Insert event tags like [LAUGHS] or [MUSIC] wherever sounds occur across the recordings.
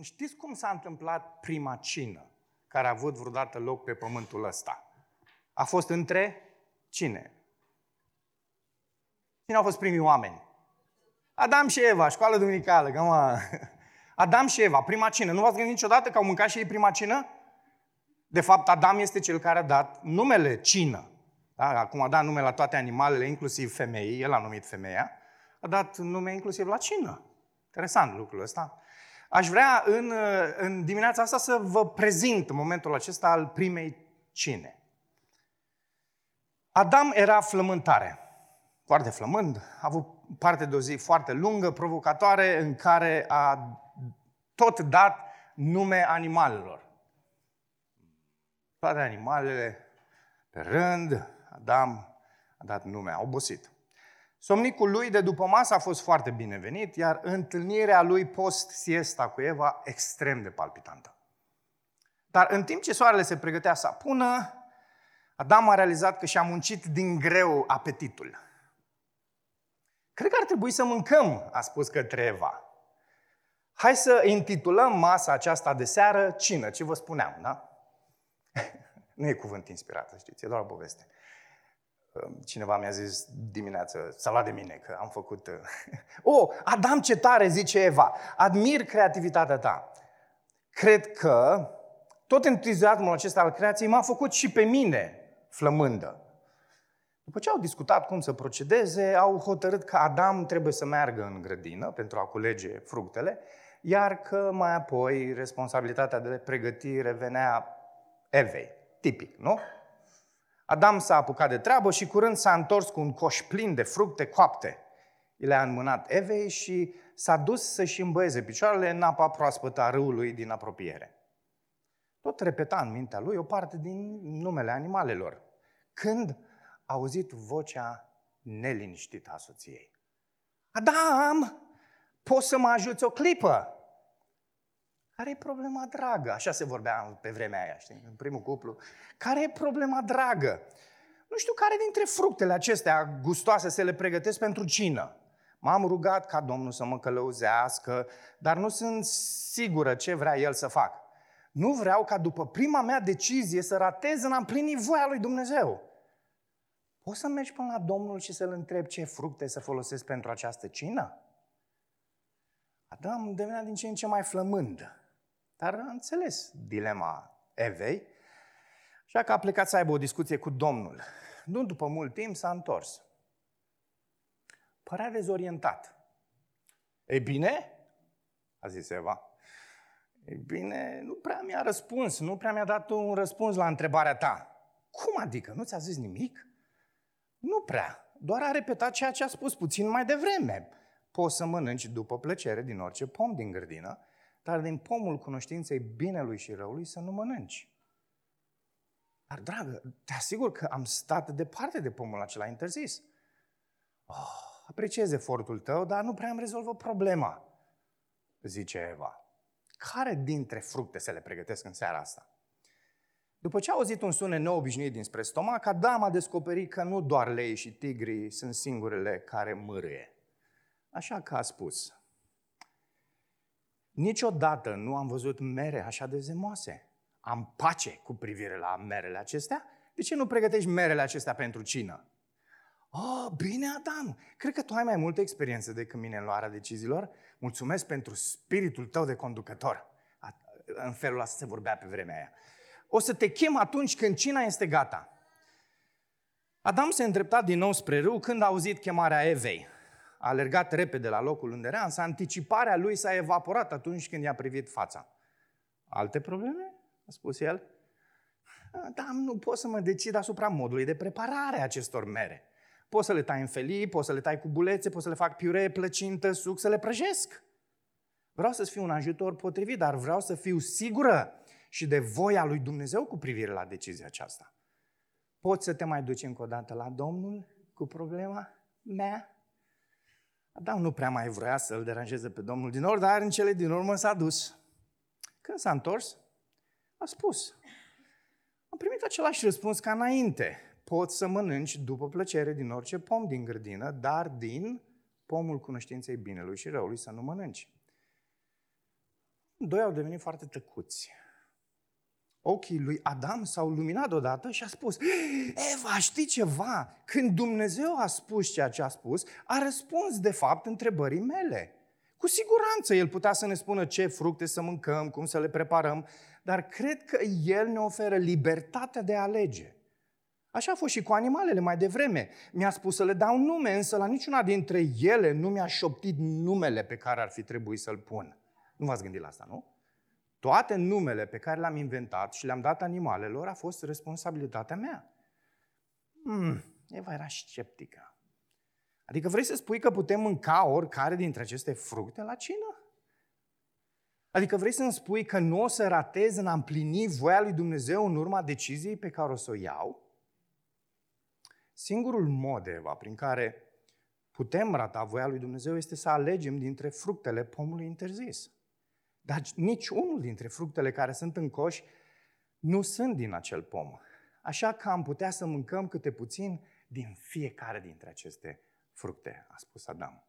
Știți cum s-a întâmplat prima cină care a avut vreodată loc pe pământul ăsta? A fost între cine? Cine au fost primii oameni? Adam și Eva, școală duminicală, cam [LAUGHS] Adam și Eva, prima cină. Nu v-ați gândit niciodată că au mâncat și ei prima cină? De fapt, Adam este cel care a dat numele cină. Da? Acum a dat nume la toate animalele, inclusiv femeii, el a numit femeia, a dat nume inclusiv la cină. Interesant lucrul ăsta. Aș vrea în, în dimineața asta să vă prezint momentul acesta al primei cine. Adam era flământare, foarte flămând, a avut parte de o zi foarte lungă, provocatoare, în care a tot dat nume animalelor. Toate animalele, pe rând, Adam a dat nume, a obosit. Somnicul lui de după masă a fost foarte binevenit, iar întâlnirea lui post-siesta cu Eva extrem de palpitantă. Dar în timp ce soarele se pregătea să apună, Adam a realizat că și-a muncit din greu apetitul. Cred că ar trebui să mâncăm, a spus către Eva. Hai să intitulăm masa aceasta de seară cină, ce vă spuneam, da? [LAUGHS] nu e cuvânt inspirat, să știți, e doar o poveste. Cineva mi-a zis dimineață, s-a de mine că am făcut... [LAUGHS] oh, Adam, ce tare, zice Eva, admir creativitatea ta. Cred că tot entuziasmul acesta al creației m-a făcut și pe mine flămândă. După ce au discutat cum să procedeze, au hotărât că Adam trebuie să meargă în grădină pentru a culege fructele, iar că mai apoi responsabilitatea de pregătire venea Evei. Tipic, nu? Adam s-a apucat de treabă și curând s-a întors cu un coș plin de fructe coapte. I le-a înmânat Evei și s-a dus să-și îmbăieze picioarele în apa proaspătă a râului din apropiere. Tot repeta în mintea lui o parte din numele animalelor. Când a auzit vocea neliniștită a soției. Adam, poți să mă ajuți o clipă? Care e problema dragă? Așa se vorbea pe vremea aia, știi, în primul cuplu. Care e problema dragă? Nu știu care dintre fructele acestea gustoase să le pregătesc pentru cină. M-am rugat ca Domnul să mă călăuzească, dar nu sunt sigură ce vrea El să fac. Nu vreau ca după prima mea decizie să ratez în a împlini voia lui Dumnezeu. Poți să mergi până la Domnul și să-L întrebi ce fructe să folosesc pentru această cină? Adam devenea din ce în ce mai flămând. Dar a înțeles dilema Evei, așa că a plecat să aibă o discuție cu Domnul. Nu după mult timp s-a întors. Părea dezorientat. Ei bine, a zis Eva, ei bine, nu prea mi-a răspuns, nu prea mi-a dat un răspuns la întrebarea ta. Cum adică? Nu ți-a zis nimic? Nu prea, doar a repetat ceea ce a spus puțin mai devreme. Poți să mănânci după plăcere din orice pom din grădină, dar din pomul cunoștinței binelui și răului să nu mănânci. Dar, dragă, te asigur că am stat departe de pomul acela interzis. Oh, apreciez efortul tău, dar nu prea am rezolvat problema, zice Eva. Care dintre fructe să le pregătesc în seara asta? După ce a auzit un sunet neobișnuit dinspre stomac, Adam a descoperit că nu doar lei și tigrii sunt singurele care mârâie. Așa că a spus, Niciodată nu am văzut mere așa de zemoase. Am pace cu privire la merele acestea. De ce nu pregătești merele acestea pentru cină? Oh, bine, Adam, cred că tu ai mai multă experiență decât mine în luarea deciziilor. Mulțumesc pentru spiritul tău de conducător. În felul ăsta se vorbea pe vremea aia. O să te chem atunci când cina este gata. Adam se îndrepta din nou spre râu când a auzit chemarea Evei a alergat repede la locul unde era, însă anticiparea lui s-a evaporat atunci când i-a privit fața. Alte probleme? A spus el. Da, nu pot să mă decid asupra modului de preparare a acestor mere. Pot să le tai în felii, pot să le tai cu bulețe, pot să le fac piure, plăcintă, suc, să le prăjesc. Vreau să-ți fiu un ajutor potrivit, dar vreau să fiu sigură și de voia lui Dumnezeu cu privire la decizia aceasta. Poți să te mai duci încă o dată la Domnul cu problema mea? Adam nu prea mai vrea să-l deranjeze pe Domnul din ori, dar în cele din urmă s-a dus. Când s-a întors, a spus, am primit același răspuns ca înainte. Poți să mănânci după plăcere din orice pom din grădină, dar din pomul cunoștinței binelui și răului să nu mănânci. Doi au devenit foarte tăcuți. Ochii lui Adam s-au luminat deodată și a spus, Eva, știi ceva? Când Dumnezeu a spus ceea ce a spus, a răspuns de fapt întrebării mele. Cu siguranță El putea să ne spună ce fructe să mâncăm, cum să le preparăm, dar cred că El ne oferă libertatea de a alege. Așa a fost și cu animalele mai devreme. Mi-a spus să le dau nume, însă la niciuna dintre ele nu mi-a șoptit numele pe care ar fi trebuit să-l pun. Nu v-ați gândit la asta, nu? Toate numele pe care le-am inventat și le-am dat animalelor a fost responsabilitatea mea. Hmm, Eva era sceptică. Adică vrei să spui că putem mânca oricare dintre aceste fructe la cină? Adică vrei să-mi spui că nu o să ratez în a împlini voia lui Dumnezeu în urma deciziei pe care o să o iau? Singurul mod, Eva, prin care putem rata voia lui Dumnezeu este să alegem dintre fructele pomului interzis. Dar nici unul dintre fructele care sunt în coș nu sunt din acel pom. Așa că am putea să mâncăm câte puțin din fiecare dintre aceste fructe, a spus Adam.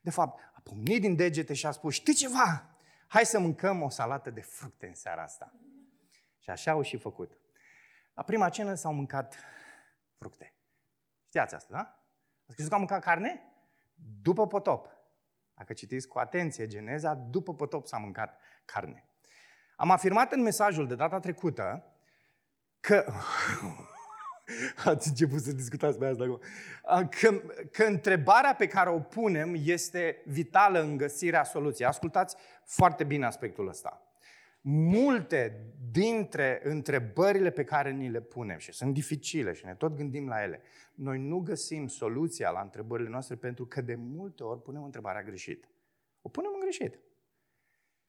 De fapt, a pomnit din degete și a spus, știi ceva? Hai să mâncăm o salată de fructe în seara asta. Și așa au și făcut. La prima cenă s-au mâncat fructe. Știați asta, da? Ați crezut că am mâncat carne? După potop. Dacă citiți cu atenție Geneza, după potop s-a mâncat carne. Am afirmat în mesajul de data trecută că... [LAUGHS] Ați început să discutați pe asta acum. Că, că întrebarea pe care o punem este vitală în găsirea soluției. Ascultați foarte bine aspectul ăsta multe dintre întrebările pe care ni le punem și sunt dificile și ne tot gândim la ele, noi nu găsim soluția la întrebările noastre pentru că de multe ori punem întrebarea greșită. O punem în greșit.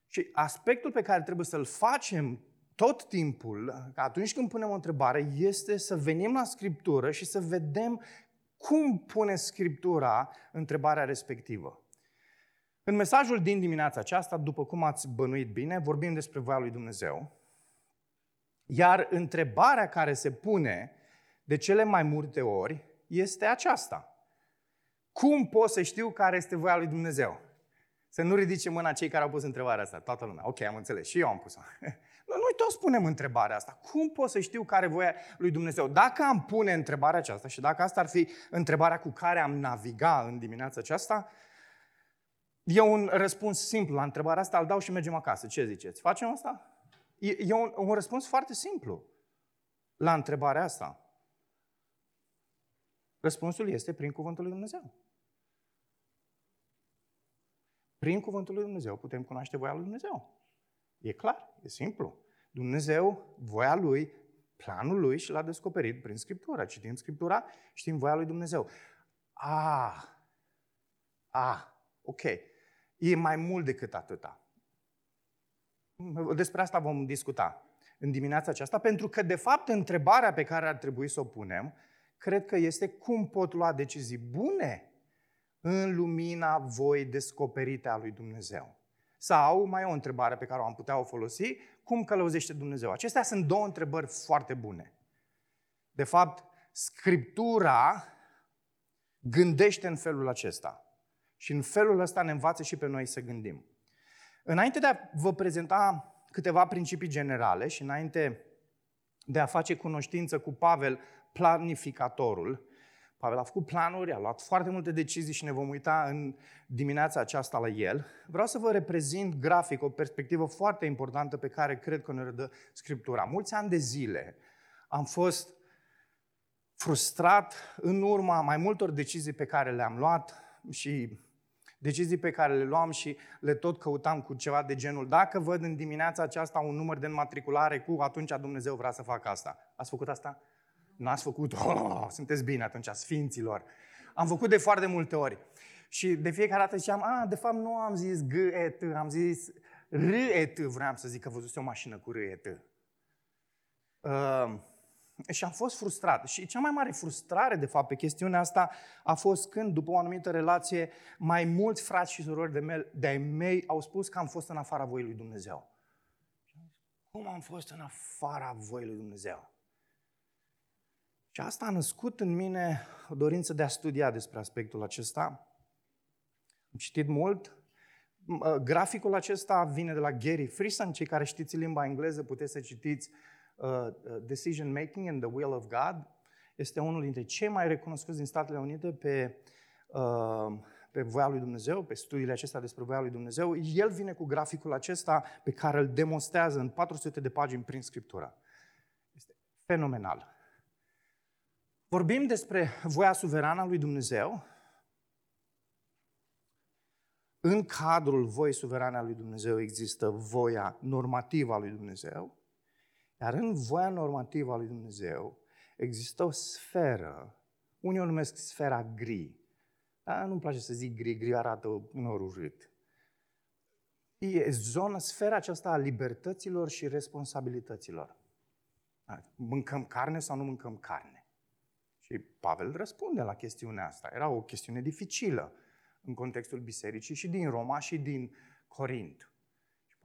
Și aspectul pe care trebuie să-l facem tot timpul, atunci când punem o întrebare, este să venim la Scriptură și să vedem cum pune Scriptura întrebarea respectivă. În mesajul din dimineața aceasta, după cum ați bănuit bine, vorbim despre voia lui Dumnezeu. Iar întrebarea care se pune de cele mai multe ori este aceasta. Cum pot să știu care este voia lui Dumnezeu? Să nu ridice mâna cei care au pus întrebarea asta. Toată lumea. Ok, am înțeles. Și eu am pus-o. [LAUGHS] Noi toți punem întrebarea asta. Cum pot să știu care voia lui Dumnezeu? Dacă am pune întrebarea aceasta și dacă asta ar fi întrebarea cu care am naviga în dimineața aceasta, E un răspuns simplu la întrebarea asta, îl dau și mergem acasă. Ce ziceți? Facem asta? E, e un, un răspuns foarte simplu la întrebarea asta. Răspunsul este prin Cuvântul lui Dumnezeu. Prin Cuvântul lui Dumnezeu putem cunoaște voia lui Dumnezeu. E clar, e simplu. Dumnezeu, voia Lui, planul Lui și l-a descoperit prin Scriptura. Citim Scriptura, știm voia lui Dumnezeu. Ah, ah, ok. E mai mult decât atâta. Despre asta vom discuta în dimineața aceasta, pentru că, de fapt, întrebarea pe care ar trebui să o punem, cred că este cum pot lua decizii bune în lumina voi descoperite a lui Dumnezeu. Sau, mai e o întrebare pe care o am putea o folosi, cum călăuzește Dumnezeu? Acestea sunt două întrebări foarte bune. De fapt, Scriptura gândește în felul acesta. Și în felul ăsta ne învață și pe noi să gândim. Înainte de a vă prezenta câteva principii generale și înainte de a face cunoștință cu Pavel, planificatorul, Pavel a făcut planuri, a luat foarte multe decizii și ne vom uita în dimineața aceasta la el. Vreau să vă reprezint grafic o perspectivă foarte importantă pe care cred că ne redă Scriptura. Mulți ani de zile am fost frustrat în urma mai multor decizii pe care le-am luat și Decizii pe care le luam și le tot căutam cu ceva de genul. Dacă văd în dimineața aceasta un număr de înmatriculare cu, atunci Dumnezeu vrea să facă asta. Ați făcut asta? Nu ați făcut? Oh, [LAUGHS] sunteți bine atunci, sfinților. Am făcut de foarte multe ori. Și de fiecare dată ziceam, a, de fapt nu am zis G, E, T, am zis R, E, T, vreau să zic că văzuse o mașină cu R, E, T. Uh, și am fost frustrat. Și cea mai mare frustrare, de fapt, pe chestiunea asta a fost când, după o anumită relație, mai mulți frați și surori de, mei, de mei au spus că am fost în afara voii lui Dumnezeu. Cum am fost în afara voii lui Dumnezeu? Și asta a născut în mine o dorință de a studia despre aspectul acesta. Am citit mult, Graficul acesta vine de la Gary Friesen, cei care știți limba engleză puteți să citiți uh, uh, Decision Making and the Will of God. Este unul dintre cei mai recunoscuți din Statele Unite pe, uh, pe voia lui Dumnezeu, pe studiile acestea despre voia lui Dumnezeu. El vine cu graficul acesta pe care îl demonstrează în 400 de pagini prin Scriptură. Este fenomenal. Vorbim despre voia suverană a lui Dumnezeu, în cadrul voii suverane a lui Dumnezeu există voia normativă a lui Dumnezeu, iar în voia normativă a lui Dumnezeu există o sferă, unii o numesc sfera gri. Dar nu-mi place să zic gri, gri arată unor urât. E zona, sfera aceasta a libertăților și responsabilităților. Mâncăm carne sau nu mâncăm carne? Și Pavel răspunde la chestiunea asta. Era o chestiune dificilă în contextul bisericii și din Roma și din Corint.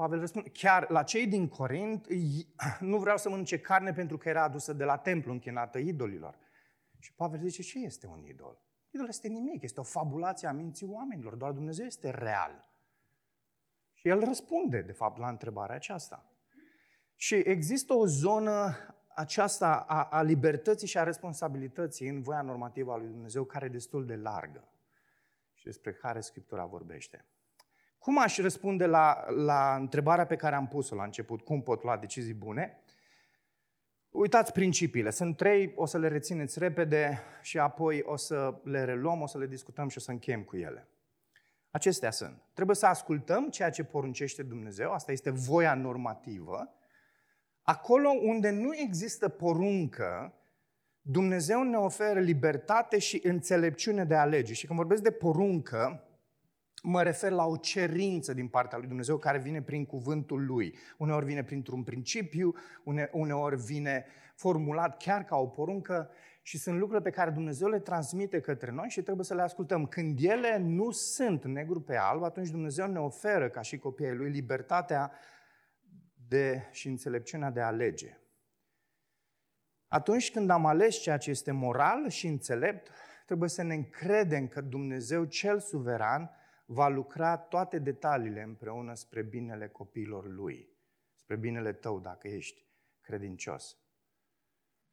Și Pavel răspunde, chiar la cei din Corint [CLEARS THROAT] nu vreau să mănânce carne pentru că era adusă de la templu închinată idolilor. Și Pavel zice, ce este un idol? Idol este nimic, este o fabulație a minții oamenilor, doar Dumnezeu este real. Și el răspunde, de fapt, la întrebarea aceasta. Și există o zonă aceasta a, a libertății și a responsabilității în voia normativă a lui Dumnezeu care e destul de largă și despre care Scriptura vorbește. Cum aș răspunde la, la întrebarea pe care am pus-o la început, cum pot lua decizii bune? Uitați principiile. Sunt trei, o să le rețineți repede și apoi o să le reluăm, o să le discutăm și o să încheiem cu ele. Acestea sunt. Trebuie să ascultăm ceea ce poruncește Dumnezeu, asta este voia normativă. Acolo unde nu există poruncă, Dumnezeu ne oferă libertate și înțelepciune de a alege. Și când vorbesc de poruncă, mă refer la o cerință din partea lui Dumnezeu care vine prin cuvântul lui. Uneori vine printr-un principiu, uneori vine formulat chiar ca o poruncă și sunt lucruri pe care Dumnezeu le transmite către noi și trebuie să le ascultăm. Când ele nu sunt negru pe alb, atunci Dumnezeu ne oferă, ca și copiii lui, libertatea de, și înțelepciunea de a alege. Atunci când am ales ceea ce este moral și înțelept, trebuie să ne încredem că Dumnezeu cel suveran va lucra toate detaliile împreună spre binele copiilor Lui, spre binele tău dacă ești credincios.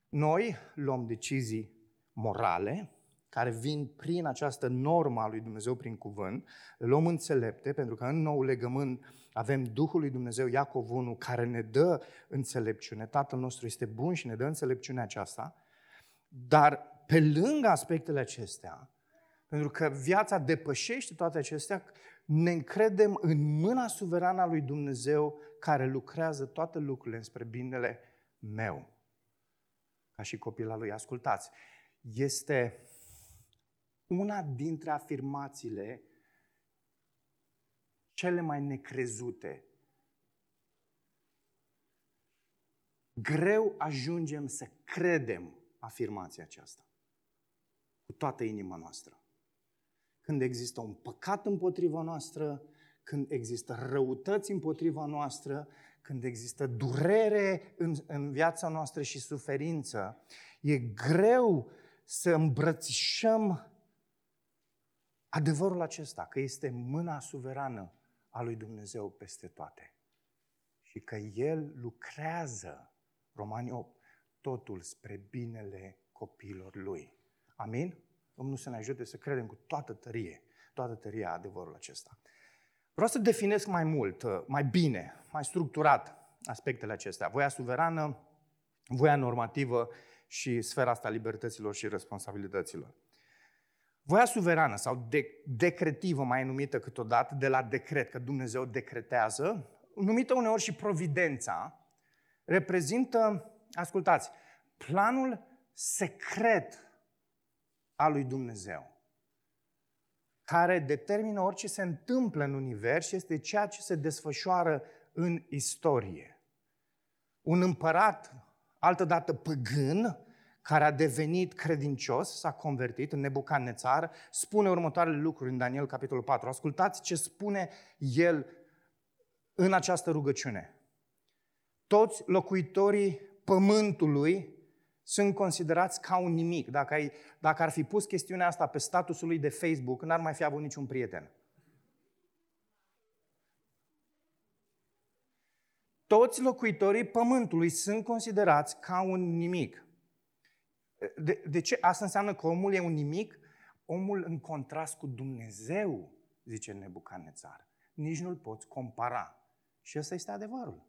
Noi luăm decizii morale, care vin prin această normă a lui Dumnezeu prin cuvânt, le luăm înțelepte, pentru că în nou legământ avem Duhul lui Dumnezeu, Iacov 1, care ne dă înțelepciune. Tatăl nostru este bun și ne dă înțelepciunea aceasta. Dar pe lângă aspectele acestea, pentru că viața depășește toate acestea, ne încredem în mâna suverană a lui Dumnezeu care lucrează toate lucrurile spre binele meu. Ca și copila lui. Ascultați, este una dintre afirmațiile cele mai necrezute. Greu ajungem să credem afirmația aceasta cu toată inima noastră. Când există un păcat împotriva noastră, când există răutăți împotriva noastră, când există durere în, în viața noastră și suferință, e greu să îmbrățișăm adevărul acesta, că este mâna suverană a lui Dumnezeu peste toate. Și că El lucrează, Romani 8, totul spre binele copiilor Lui. Amin? Domnul să ne ajute să credem cu toată tărie, toată tăria adevărul acesta. Vreau să definesc mai mult, mai bine, mai structurat aspectele acestea. Voia suverană, voia normativă și sfera asta libertăților și responsabilităților. Voia suverană sau de- decretivă, mai numită câteodată, de la decret, că Dumnezeu decretează, numită uneori și providența, reprezintă, ascultați, planul secret al lui Dumnezeu, care determină orice se întâmplă în univers și este ceea ce se desfășoară în istorie. Un împărat, altădată păgân, care a devenit credincios, s-a convertit în Nebucannețar, spune următoarele lucruri în Daniel, capitolul 4. Ascultați ce spune el în această rugăciune. Toți locuitorii pământului sunt considerați ca un nimic. Dacă, ai, dacă ar fi pus chestiunea asta pe statusul lui de Facebook, n-ar mai fi avut niciun prieten. toți locuitorii pământului sunt considerați ca un nimic. De, de ce? Asta înseamnă că omul e un nimic? Omul în contrast cu Dumnezeu, zice Nebucanețar. Nici nu-l poți compara. Și ăsta este adevărul.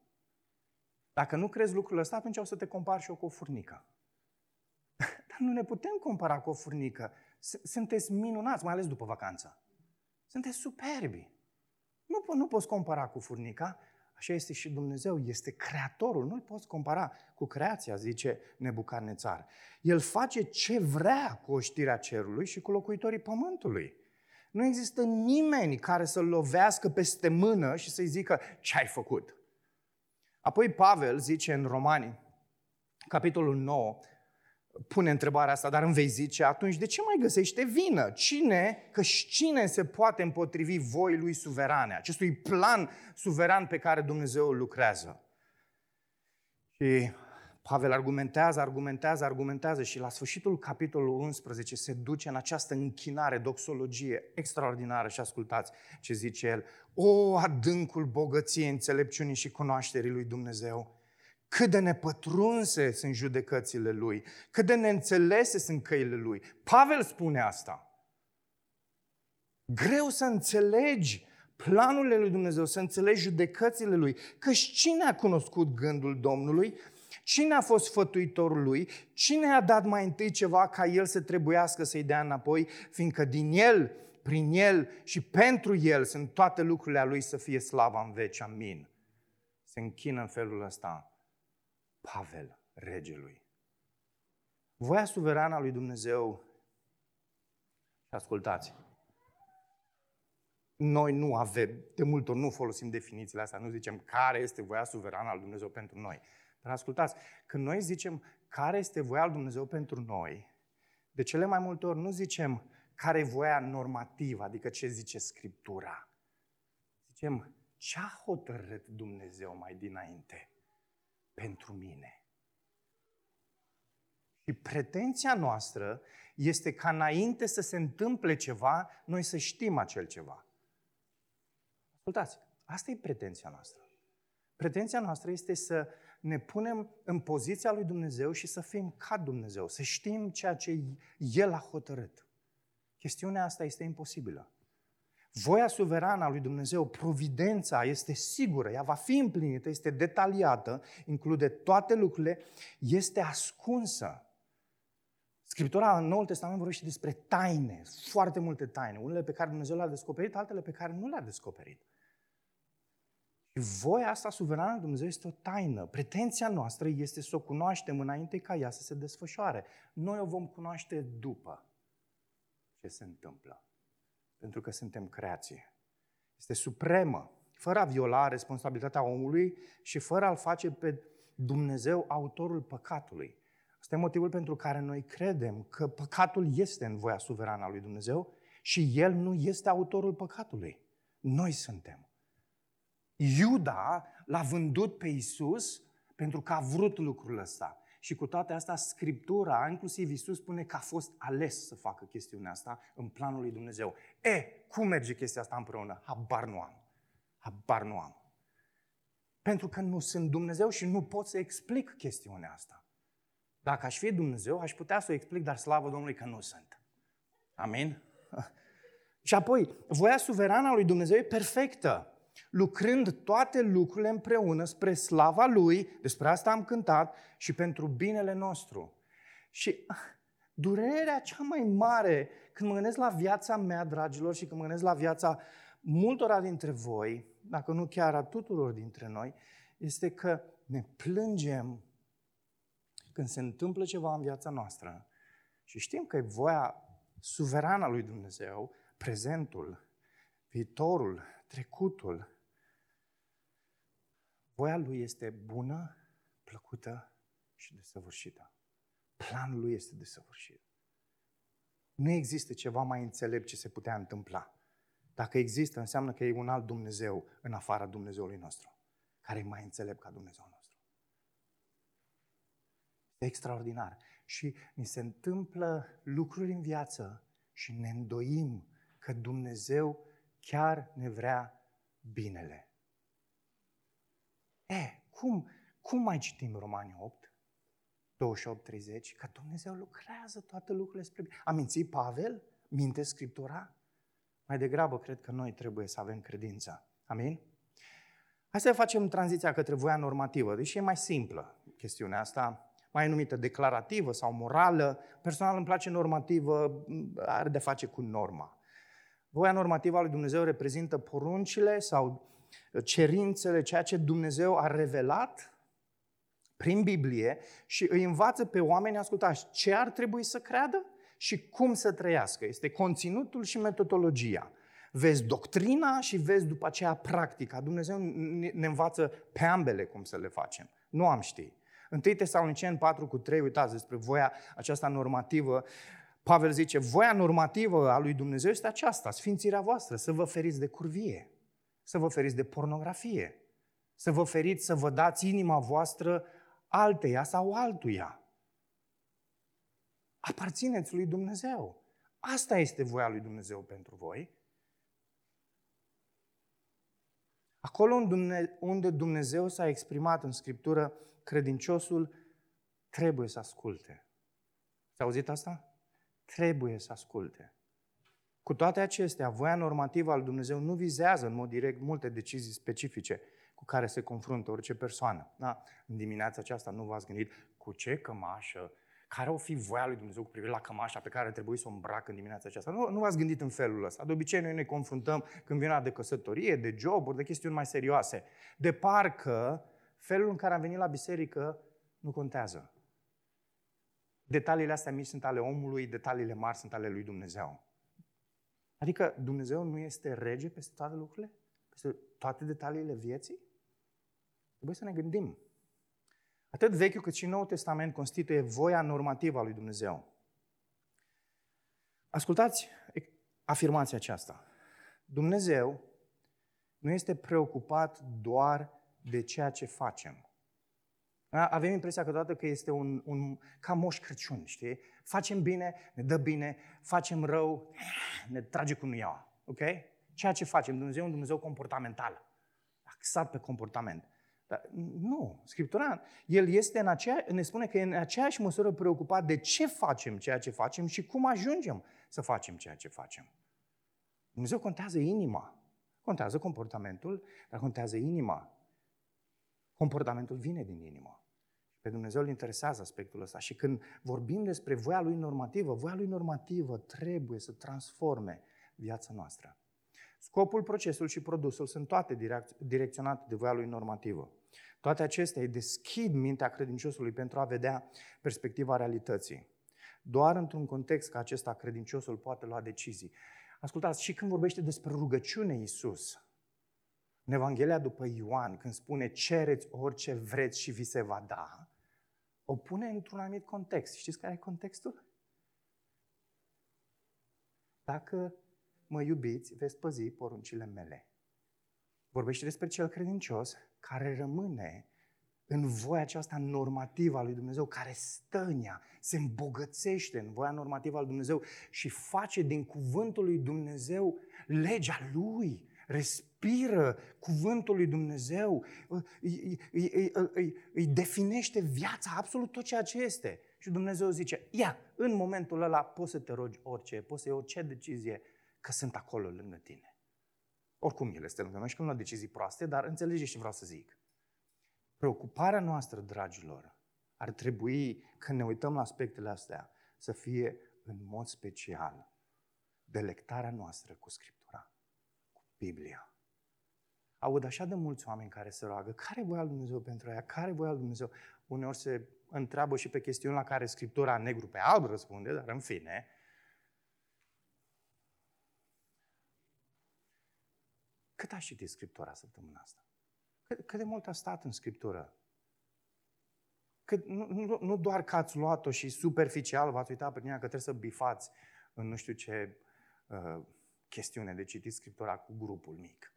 Dacă nu crezi lucrul ăsta, atunci o să te compari și eu cu o furnică. Dar nu ne putem compara cu o furnică. Sunteți minunați, mai ales după vacanță. Sunteți superbi. Nu, nu poți compara cu furnica. Așa este și Dumnezeu, este creatorul, nu-l poți compara cu creația, zice Nebucarnețar. El face ce vrea cu oștirea cerului și cu locuitorii pământului. Nu există nimeni care să-l lovească peste mână și să-i zică ce ai făcut. Apoi Pavel zice în Romani, capitolul 9, pune întrebarea asta, dar îmi vei zice, atunci de ce mai găsește vină? Cine, că cine se poate împotrivi voi lui suverane, acestui plan suveran pe care Dumnezeu îl lucrează? Și Pavel argumentează, argumentează, argumentează și la sfârșitul capitolului 11 se duce în această închinare, doxologie extraordinară și ascultați ce zice el. O, adâncul bogăției, înțelepciunii și cunoașterii lui Dumnezeu! Cât de nepătrunse sunt judecățile lui, cât de neînțelese sunt căile lui. Pavel spune asta. Greu să înțelegi planurile lui Dumnezeu, să înțelegi judecățile lui. Că cine a cunoscut gândul Domnului? Cine a fost fătuitorul lui? Cine a dat mai întâi ceva ca el să trebuiască să-i dea înapoi, fiindcă din el, prin el și pentru el sunt toate lucrurile a lui să fie slava în veci. Amin. Se închină în felul ăsta Pavel, regelui. Voia suverană a lui Dumnezeu, și ascultați, noi nu avem, de multe ori nu folosim definițiile astea, nu zicem care este voia suverană al Dumnezeu pentru noi. Dar ascultați, când noi zicem care este voia lui Dumnezeu pentru noi, de cele mai multe ori nu zicem care e voia normativă, adică ce zice Scriptura. Zicem ce a hotărât Dumnezeu mai dinainte pentru mine. Și pretenția noastră este ca înainte să se întâmple ceva, noi să știm acel ceva. Ascultați, asta e pretenția noastră. Pretenția noastră este să ne punem în poziția lui Dumnezeu și să fim ca Dumnezeu, să știm ceea ce El a hotărât. Chestiunea asta este imposibilă. Voia suverană a lui Dumnezeu, providența este sigură, ea va fi împlinită, este detaliată, include toate lucrurile, este ascunsă. Scriptura în Noul Testament vorbește despre taine, foarte multe taine, unele pe care Dumnezeu le-a descoperit, altele pe care nu le-a descoperit. Și voia asta suverană lui Dumnezeu este o taină. Pretenția noastră este să o cunoaștem înainte ca ea să se desfășoare. Noi o vom cunoaște după ce se întâmplă. Pentru că suntem creație. Este supremă, fără a viola responsabilitatea omului și fără a-l face pe Dumnezeu autorul păcatului. Asta e motivul pentru care noi credem că păcatul este în voia suverană a lui Dumnezeu și El nu este autorul păcatului. Noi suntem. Iuda l-a vândut pe Isus pentru că a vrut lucrul ăsta. Și cu toate astea, Scriptura, inclusiv Isus, spune că a fost ales să facă chestiunea asta în planul lui Dumnezeu. E, cum merge chestia asta împreună? Habar nu am. Habar nu am. Pentru că nu sunt Dumnezeu și nu pot să explic chestiunea asta. Dacă aș fi Dumnezeu, aș putea să o explic, dar slavă Domnului că nu sunt. Amin? [LAUGHS] Și apoi, voia suverană a lui Dumnezeu e perfectă lucrând toate lucrurile împreună spre slava Lui, despre asta am cântat, și pentru binele nostru. Și durerea cea mai mare când mă gândesc la viața mea, dragilor, și când mă gândesc la viața multora dintre voi, dacă nu chiar a tuturor dintre noi, este că ne plângem când se întâmplă ceva în viața noastră și știm că e voia suverană a lui Dumnezeu, prezentul, viitorul, trecutul. Voia lui este bună, plăcută și desăvârșită. Planul lui este desăvârșit. Nu există ceva mai înțelept ce se putea întâmpla. Dacă există, înseamnă că e un alt Dumnezeu în afara Dumnezeului nostru, care e mai înțelept ca Dumnezeu nostru. E extraordinar. Și ni se întâmplă lucruri în viață și ne îndoim că Dumnezeu chiar ne vrea binele. E, cum, cum mai citim Romani 8, 28, 30? Că Dumnezeu lucrează toate lucrurile spre bine. A mințit Pavel? Minte Scriptura? Mai degrabă cred că noi trebuie să avem credința. Amin? Hai să facem tranziția către voia normativă, deși e mai simplă chestiunea asta, mai numită declarativă sau morală. Personal îmi place normativă, are de face cu norma. Voia normativă a lui Dumnezeu reprezintă poruncile sau cerințele, ceea ce Dumnezeu a revelat prin Biblie și îi învață pe oameni, ascultați, ce ar trebui să creadă și cum să trăiască. Este conținutul și metodologia. Vezi doctrina și vezi după aceea practica. Dumnezeu ne învață pe ambele cum să le facem. Nu am ști. 1 Tesalonicen 4 cu 3, uitați despre voia aceasta normativă, Pavel zice, voia normativă a lui Dumnezeu este aceasta, sfințirea voastră, să vă feriți de curvie, să vă feriți de pornografie, să vă feriți să vă dați inima voastră alteia sau altuia. Aparțineți lui Dumnezeu. Asta este voia lui Dumnezeu pentru voi. Acolo unde Dumnezeu s-a exprimat în Scriptură, credinciosul trebuie să asculte. Ați auzit asta? Trebuie să asculte. Cu toate acestea, voia normativă al Dumnezeu nu vizează în mod direct multe decizii specifice cu care se confruntă orice persoană. Da? În dimineața aceasta nu v-ați gândit cu ce cămașă care o fi voia lui Dumnezeu cu privire la cămașa pe care trebuie să o îmbrac în dimineața aceasta. Nu, nu v-ați gândit în felul ăsta. De obicei noi ne confruntăm când vine de căsătorie, de joburi, de chestiuni mai serioase. De parcă felul în care am venit la biserică nu contează. Detaliile astea mici sunt ale omului, detaliile mari sunt ale lui Dumnezeu. Adică Dumnezeu nu este rege peste toate lucrurile? Peste toate detaliile vieții? Trebuie să ne gândim. Atât Vechiul cât și Noul Testament constituie voia normativă a lui Dumnezeu. Ascultați afirmația aceasta. Dumnezeu nu este preocupat doar de ceea ce facem. Avem impresia câteodată că este un, un ca moș Crăciun, știi? Facem bine, ne dă bine, facem rău, ne trage cu nuiaua. Ok? Ceea ce facem, Dumnezeu e un Dumnezeu comportamental. Axat pe comportament. Dar nu, Scriptura, el este în aceea, ne spune că e în aceeași măsură preocupat de ce facem ceea ce facem și cum ajungem să facem ceea ce facem. Dumnezeu contează inima. Contează comportamentul, dar contează inima. Comportamentul vine din inimă. Pe Dumnezeu îl interesează aspectul ăsta. Și când vorbim despre voia lui normativă, voia lui normativă trebuie să transforme viața noastră. Scopul, procesul și produsul sunt toate direcționate de voia lui normativă. Toate acestea îi deschid mintea credinciosului pentru a vedea perspectiva realității. Doar într-un context ca acesta credinciosul poate lua decizii. Ascultați, și când vorbește despre rugăciune Iisus, în Evanghelia după Ioan, când spune cereți orice vreți și vi se va da, o pune într-un anumit context. Știți care e contextul? Dacă mă iubiți, veți păzi poruncile mele. Vorbește despre cel credincios care rămâne în voia aceasta normativă a lui Dumnezeu, care stănia, se îmbogățește în voia normativă a lui Dumnezeu și face din cuvântul lui Dumnezeu legea lui, respiră cuvântul lui Dumnezeu, îi, îi, îi, îi, îi definește viața, absolut tot ceea ce este. Și Dumnezeu zice, ia, în momentul ăla poți să te rogi orice, poți să iei orice decizie, că sunt acolo lângă tine. Oricum El este lângă noi și când nu decizii proaste, dar înțelegeți ce vreau să zic. Preocuparea noastră, dragilor, ar trebui, când ne uităm la aspectele astea, să fie în mod special delectarea noastră cu Scriptura, cu Biblia. Aud așa de mulți oameni care se roagă, care voia lui Dumnezeu pentru ea, care voia lui Dumnezeu. Uneori se întreabă și pe chestiuni la care Scriptura negru pe alb răspunde, dar în fine, Cât ai citit Scriptura săptămâna asta? Cât, cât de mult a stat în Scriptură? Cât, nu, nu, nu doar că ați luat-o și superficial v-ați uitat pe tine că trebuie să bifați în nu știu ce uh, chestiune de citit Scriptura cu grupul mic.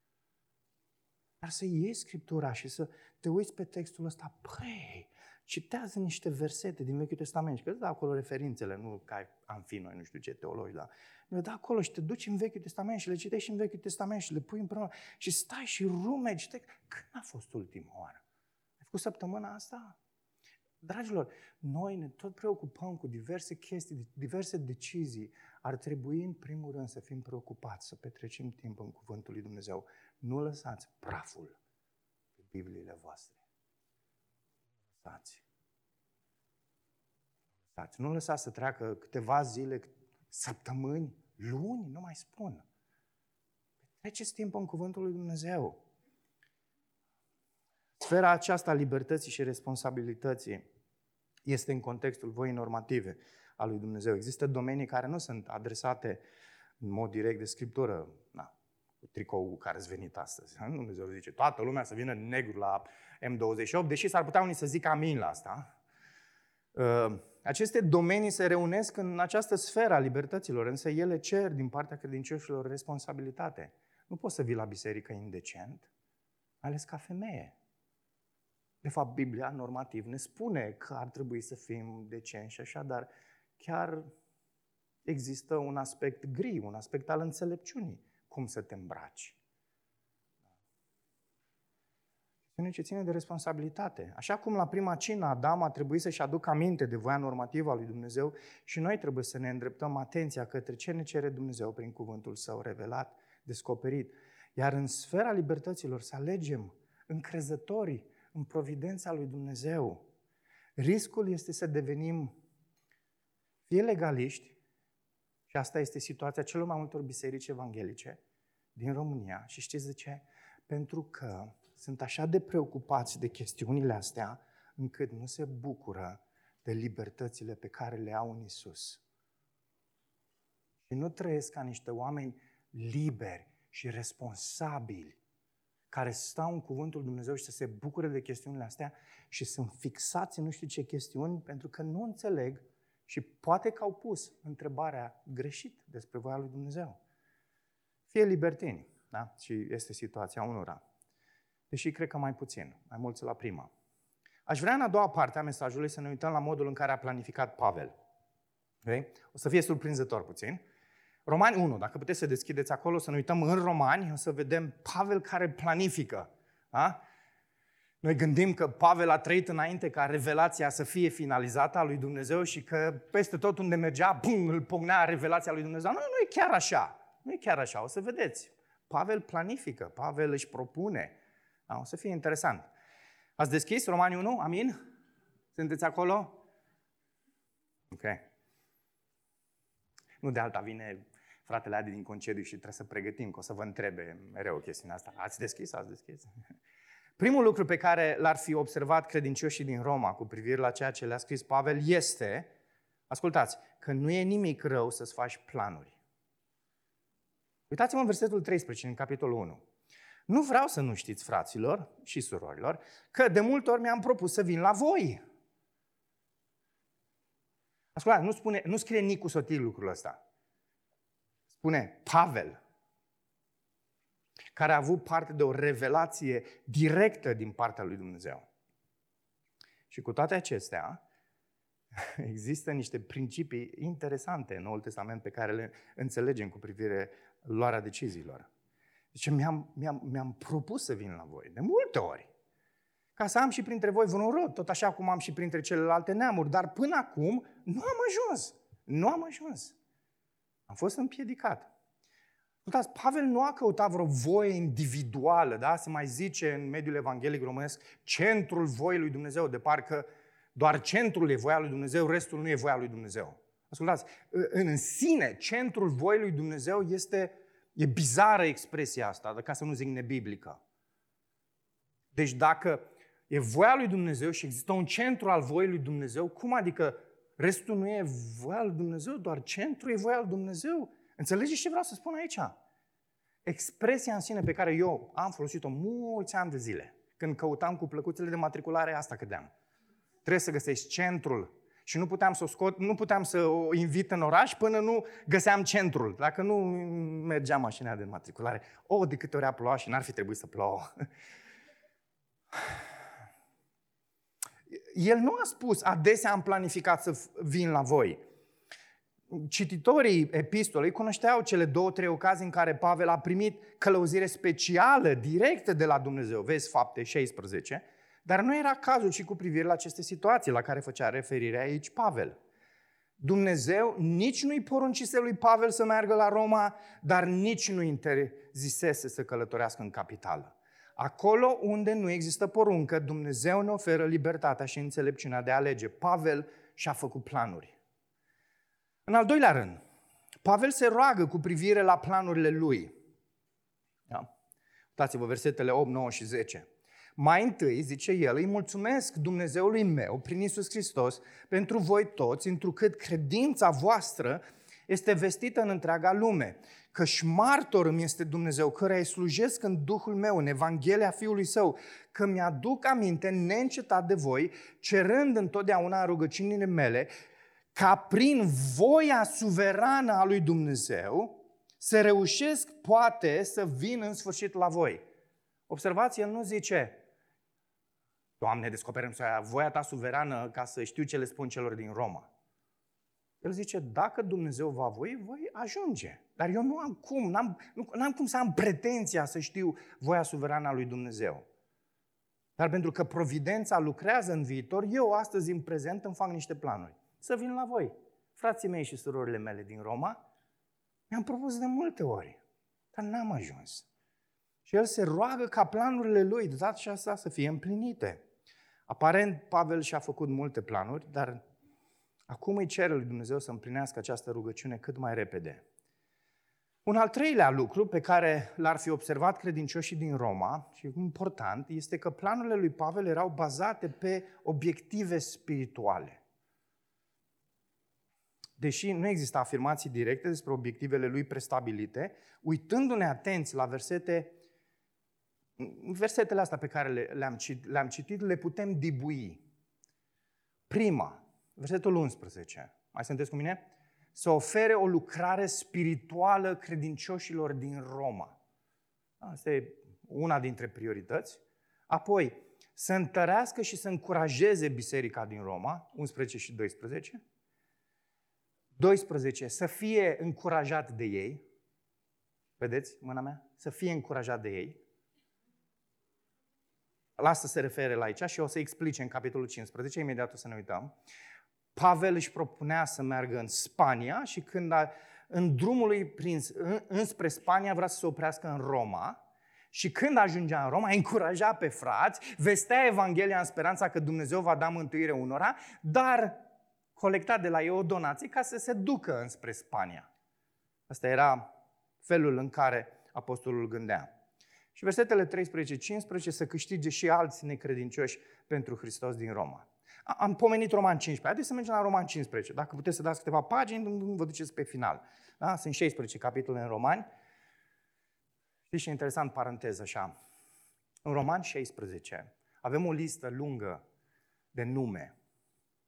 Dar să iei Scriptura și să te uiți pe textul ăsta, păi, citează niște versete din Vechiul Testament și că da acolo referințele, nu ca am fi noi, nu știu ce teologi, dar le da acolo și te duci în Vechiul Testament și le citești în Vechiul Testament și le pui împreună și stai și rumegi. Când a fost ultima oară? Ai cu săptămâna asta? Dragilor, noi ne tot preocupăm cu diverse chestii, diverse decizii. Ar trebui, în primul rând, să fim preocupați, să petrecem timp în Cuvântul lui Dumnezeu. Nu lăsați praful pe Bibliile voastre. Lăsați. Lăsați. Nu lăsați să treacă câteva zile, săptămâni, luni, nu mai spun. Treceți timp în Cuvântul lui Dumnezeu. Sfera aceasta a libertății și responsabilității este în contextul voii normative a lui Dumnezeu. Există domenii care nu sunt adresate în mod direct de Scriptură. Na, cu tricou care ați venit astăzi. [LAUGHS] Dumnezeu zice, toată lumea să vină negru la M28, deși s-ar putea unii să zică amin la asta. Uh, aceste domenii se reunesc în această sferă a libertăților, însă ele cer din partea credincioșilor responsabilitate. Nu poți să vii la biserică indecent, ales ca femeie. De fapt, Biblia normativ ne spune că ar trebui să fim decenți și așa, dar chiar există un aspect gri, un aspect al înțelepciunii, cum să te îmbraci. Chestiune ce ține de responsabilitate. Așa cum la prima cină Adam a trebuit să-și aducă aminte de voia normativă a lui Dumnezeu și noi trebuie să ne îndreptăm atenția către ce ne cere Dumnezeu prin cuvântul său revelat, descoperit. Iar în sfera libertăților să alegem încrezătorii în providența lui Dumnezeu. Riscul este să devenim fie legaliști, și asta este situația celor mai multor biserici evanghelice din România. Și știți de ce? Pentru că sunt așa de preocupați de chestiunile astea, încât nu se bucură de libertățile pe care le au în Isus. Și nu trăiesc ca niște oameni liberi și responsabili care stau în cuvântul Dumnezeu și să se bucure de chestiunile astea și sunt fixați în nu știu ce chestiuni pentru că nu înțeleg și poate că au pus întrebarea greșit despre voia lui Dumnezeu. Fie libertini, da? Și este situația unora. Deși cred că mai puțin, mai mulți la prima. Aș vrea în a doua parte a mesajului să ne uităm la modul în care a planificat Pavel. Okay? O să fie surprinzător puțin. Romani 1, dacă puteți să deschideți acolo, să ne uităm în Romani, o să vedem Pavel care planifică. Da? Noi gândim că Pavel a trăit înainte ca revelația să fie finalizată a lui Dumnezeu și că peste tot unde mergea, bum, îl pognea revelația lui Dumnezeu. Nu, nu e chiar așa. Nu e chiar așa, o să vedeți. Pavel planifică, Pavel își propune. Da? O să fie interesant. Ați deschis Romani 1? Amin? Sunteți acolo? Ok. Nu de alta vine fratele Adi din concediu și trebuie să pregătim, că o să vă întrebe mereu chestiunea asta. Ați deschis? Ați deschis? Primul lucru pe care l-ar fi observat credincioșii din Roma cu privire la ceea ce le-a scris Pavel este, ascultați, că nu e nimic rău să-ți faci planuri. Uitați-vă în versetul 13, în capitolul 1. Nu vreau să nu știți, fraților și surorilor, că de multe ori mi-am propus să vin la voi. Ascultați, nu, spune, nu scrie Nicu Sotil lucrul ăsta spune Pavel, care a avut parte de o revelație directă din partea lui Dumnezeu. Și cu toate acestea, [LAUGHS] există niște principii interesante în Noul Testament pe care le înțelegem cu privire luarea deciziilor. Deci mi-am, mi-am, mi-am propus să vin la voi, de multe ori, ca să am și printre voi vreun rod, tot așa cum am și printre celelalte neamuri, dar până acum nu am ajuns. Nu am ajuns. Am fost împiedicat. Uitați, Pavel nu a căutat vreo voie individuală, da? Se mai zice în mediul evanghelic românesc, centrul voii lui Dumnezeu, de parcă doar centrul e voia lui Dumnezeu, restul nu e voia lui Dumnezeu. Ascultați, în sine, centrul voii lui Dumnezeu este, e bizară expresia asta, ca să nu zic nebiblică. Deci dacă e voia lui Dumnezeu și există un centru al voii lui Dumnezeu, cum adică Restul nu e voia lui Dumnezeu, doar centru e voia lui Dumnezeu. Înțelegeți ce vreau să spun aici? Expresia în sine pe care eu am folosit-o mulți ani de zile, când căutam cu plăcuțele de matriculare, asta credeam. Trebuie să găsești centrul. Și nu puteam să o scot, nu puteam să o invit în oraș până nu găseam centrul. Dacă nu mergea mașina de matriculare. O, de câte ori a plouat și n-ar fi trebuit să plouă. [SIGHS] el nu a spus, adesea am planificat să vin la voi. Cititorii epistolei cunoșteau cele două, trei ocazii în care Pavel a primit călăuzire specială, directă de la Dumnezeu. Vezi fapte 16, Dar nu era cazul și cu privire la aceste situații la care făcea referire aici Pavel. Dumnezeu nici nu-i poruncise lui Pavel să meargă la Roma, dar nici nu interzisese să călătorească în capitală. Acolo unde nu există poruncă, Dumnezeu ne oferă libertatea și înțelepciunea de a alege. Pavel și-a făcut planuri. În al doilea rând, Pavel se roagă cu privire la planurile lui. Da? Uitați-vă versetele 8, 9 și 10. Mai întâi, zice el, îi mulțumesc Dumnezeului meu, prin Isus Hristos, pentru voi toți, întrucât credința voastră este vestită în întreaga lume. și martor îmi este Dumnezeu, căreia îi slujesc în Duhul meu, în Evanghelia Fiului Său, că mi-aduc aminte neîncetat de voi, cerând întotdeauna în rugăciunile mele, ca prin voia suverană a lui Dumnezeu să reușesc poate să vin în sfârșit la voi. Observați, el nu zice, Doamne, descoperim voia ta suverană ca să știu ce le spun celor din Roma. El zice, dacă Dumnezeu va voi, voi ajunge. Dar eu nu am cum, n-am, nu, n-am cum să am pretenția să știu voia suverană a lui Dumnezeu. Dar pentru că providența lucrează în viitor, eu astăzi, în prezent, îmi fac niște planuri. Să vin la voi. Frații mei și surorile mele din Roma, mi-am propus de multe ori, dar n-am ajuns. Și el se roagă ca planurile lui de data asta să fie împlinite. Aparent, Pavel și-a făcut multe planuri, dar acum îi cere lui Dumnezeu să împlinească această rugăciune cât mai repede. Un al treilea lucru pe care l-ar fi observat credincioșii din Roma, și important, este că planurile lui Pavel erau bazate pe obiective spirituale. Deși nu există afirmații directe despre obiectivele lui prestabilite, uitându-ne atenți la versete versetele astea pe care le, le-am, citit, le-am citit, le putem dibui. Prima, versetul 11. Mai sunteți cu mine? Să ofere o lucrare spirituală credincioșilor din Roma. Asta e una dintre priorități. Apoi, să întărească și să încurajeze biserica din Roma, 11 și 12. 12. Să fie încurajat de ei. Vedeți mâna mea? Să fie încurajat de ei. La asta se refere la aici și o să explice în capitolul 15, imediat o să ne uităm. Pavel își propunea să meargă în Spania și când a, în drumul lui prins în, înspre Spania vrea să se oprească în Roma și când ajungea în Roma, încuraja pe frați, vestea Evanghelia în speranța că Dumnezeu va da mântuire unora, dar colecta de la ei o donație ca să se ducă înspre Spania. Asta era felul în care apostolul gândea. Și versetele 13-15 să câștige și alți necredincioși pentru Hristos din Roma. Am pomenit Roman 15. Haideți să mergem la Roman 15. Dacă puteți să dați câteva pagini, vă duceți pe final. Da? Sunt 16 capitole în Romani. Știți ce interesant, paranteză așa. În Roman 16 avem o listă lungă de nume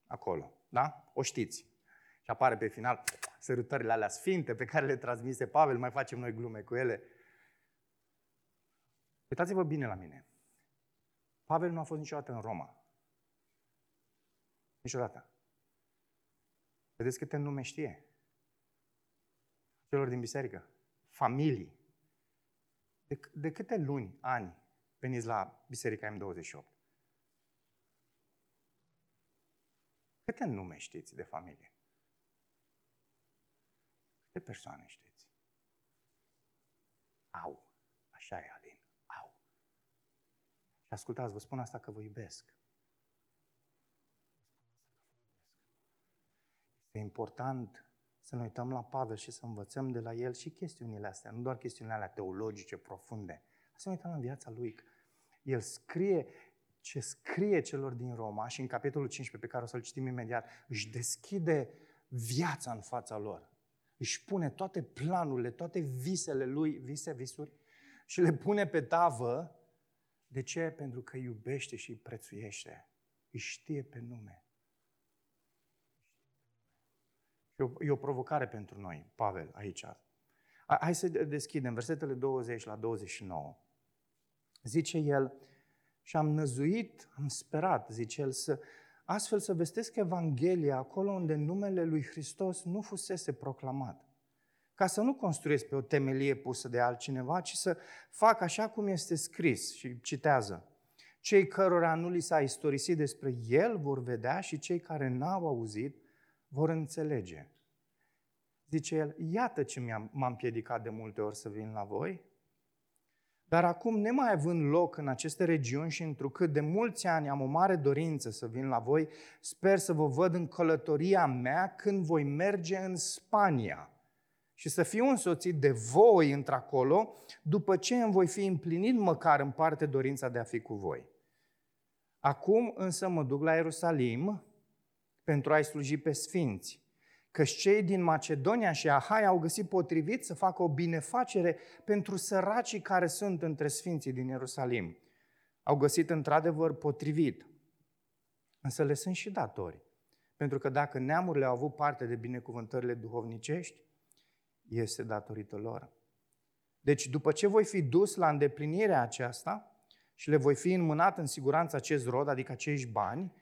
acolo. Da? O știți. Și apare pe final sărutările alea sfinte pe care le transmise Pavel, mai facem noi glume cu ele. Uitați-vă bine la mine. Pavel nu a fost niciodată în Roma. Niciodată. Vedeți câte nume știe? Celor din biserică. Familii. De, de câte luni, ani veniți la Biserica M28? Câte nume știți de familie? Câte persoane știți? Au, așa e, Alin. Și ascultați, vă spun asta că vă iubesc. Este important să ne uităm la Pavel și să învățăm de la el și chestiunile astea, nu doar chestiunile alea teologice profunde. Să ne uităm la viața lui. El scrie ce scrie celor din Roma și în capitolul 15, pe care o să-l citim imediat, își deschide viața în fața lor. Își pune toate planurile, toate visele lui, vise, visuri, și le pune pe tavă de ce? Pentru că iubește și îi prețuiește. Îi știe pe nume. E o provocare pentru noi, Pavel, aici. Hai să deschidem versetele 20 la 29. Zice el, și am năzuit, am sperat, zice el, să, astfel să vestesc Evanghelia acolo unde numele lui Hristos nu fusese proclamat ca să nu construiesc pe o temelie pusă de altcineva, ci să fac așa cum este scris și citează. Cei cărora nu li s-a istorisit despre El vor vedea și cei care n-au auzit vor înțelege. Zice el, iată ce m-am împiedicat de multe ori să vin la voi, dar acum, nemai având loc în aceste regiuni și întrucât de mulți ani am o mare dorință să vin la voi, sper să vă văd în călătoria mea când voi merge în Spania și să fiu însoțit de voi într-acolo, după ce îmi voi fi împlinit măcar în parte dorința de a fi cu voi. Acum însă mă duc la Ierusalim pentru a-i sluji pe sfinți, că cei din Macedonia și Ahai au găsit potrivit să facă o binefacere pentru săracii care sunt între sfinții din Ierusalim. Au găsit într-adevăr potrivit. Însă le sunt și datori. Pentru că dacă neamurile au avut parte de binecuvântările duhovnicești, este datorită lor. Deci, după ce voi fi dus la îndeplinirea aceasta și le voi fi înmânat în siguranță acest rod, adică acești bani,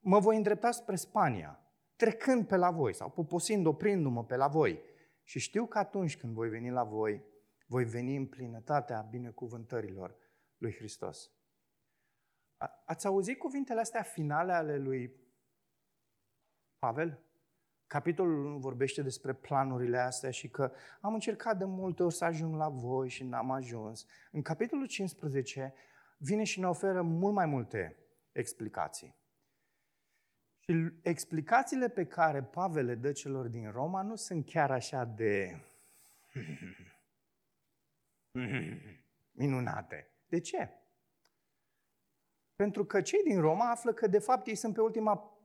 mă voi îndrepta spre Spania, trecând pe la voi sau poposind, oprindu-mă pe la voi. Și știu că atunci când voi veni la voi, voi veni în plinătatea binecuvântărilor lui Hristos. Ați auzit cuvintele astea finale ale lui Pavel? Capitolul 1 vorbește despre planurile astea și că am încercat de multe ori să ajung la voi și n-am ajuns. În capitolul 15 vine și ne oferă mult mai multe explicații. Și explicațiile pe care Pavel le dă celor din Roma nu sunt chiar așa de [LAUGHS] minunate. De ce? Pentru că cei din Roma află că de fapt ei sunt pe, ultima,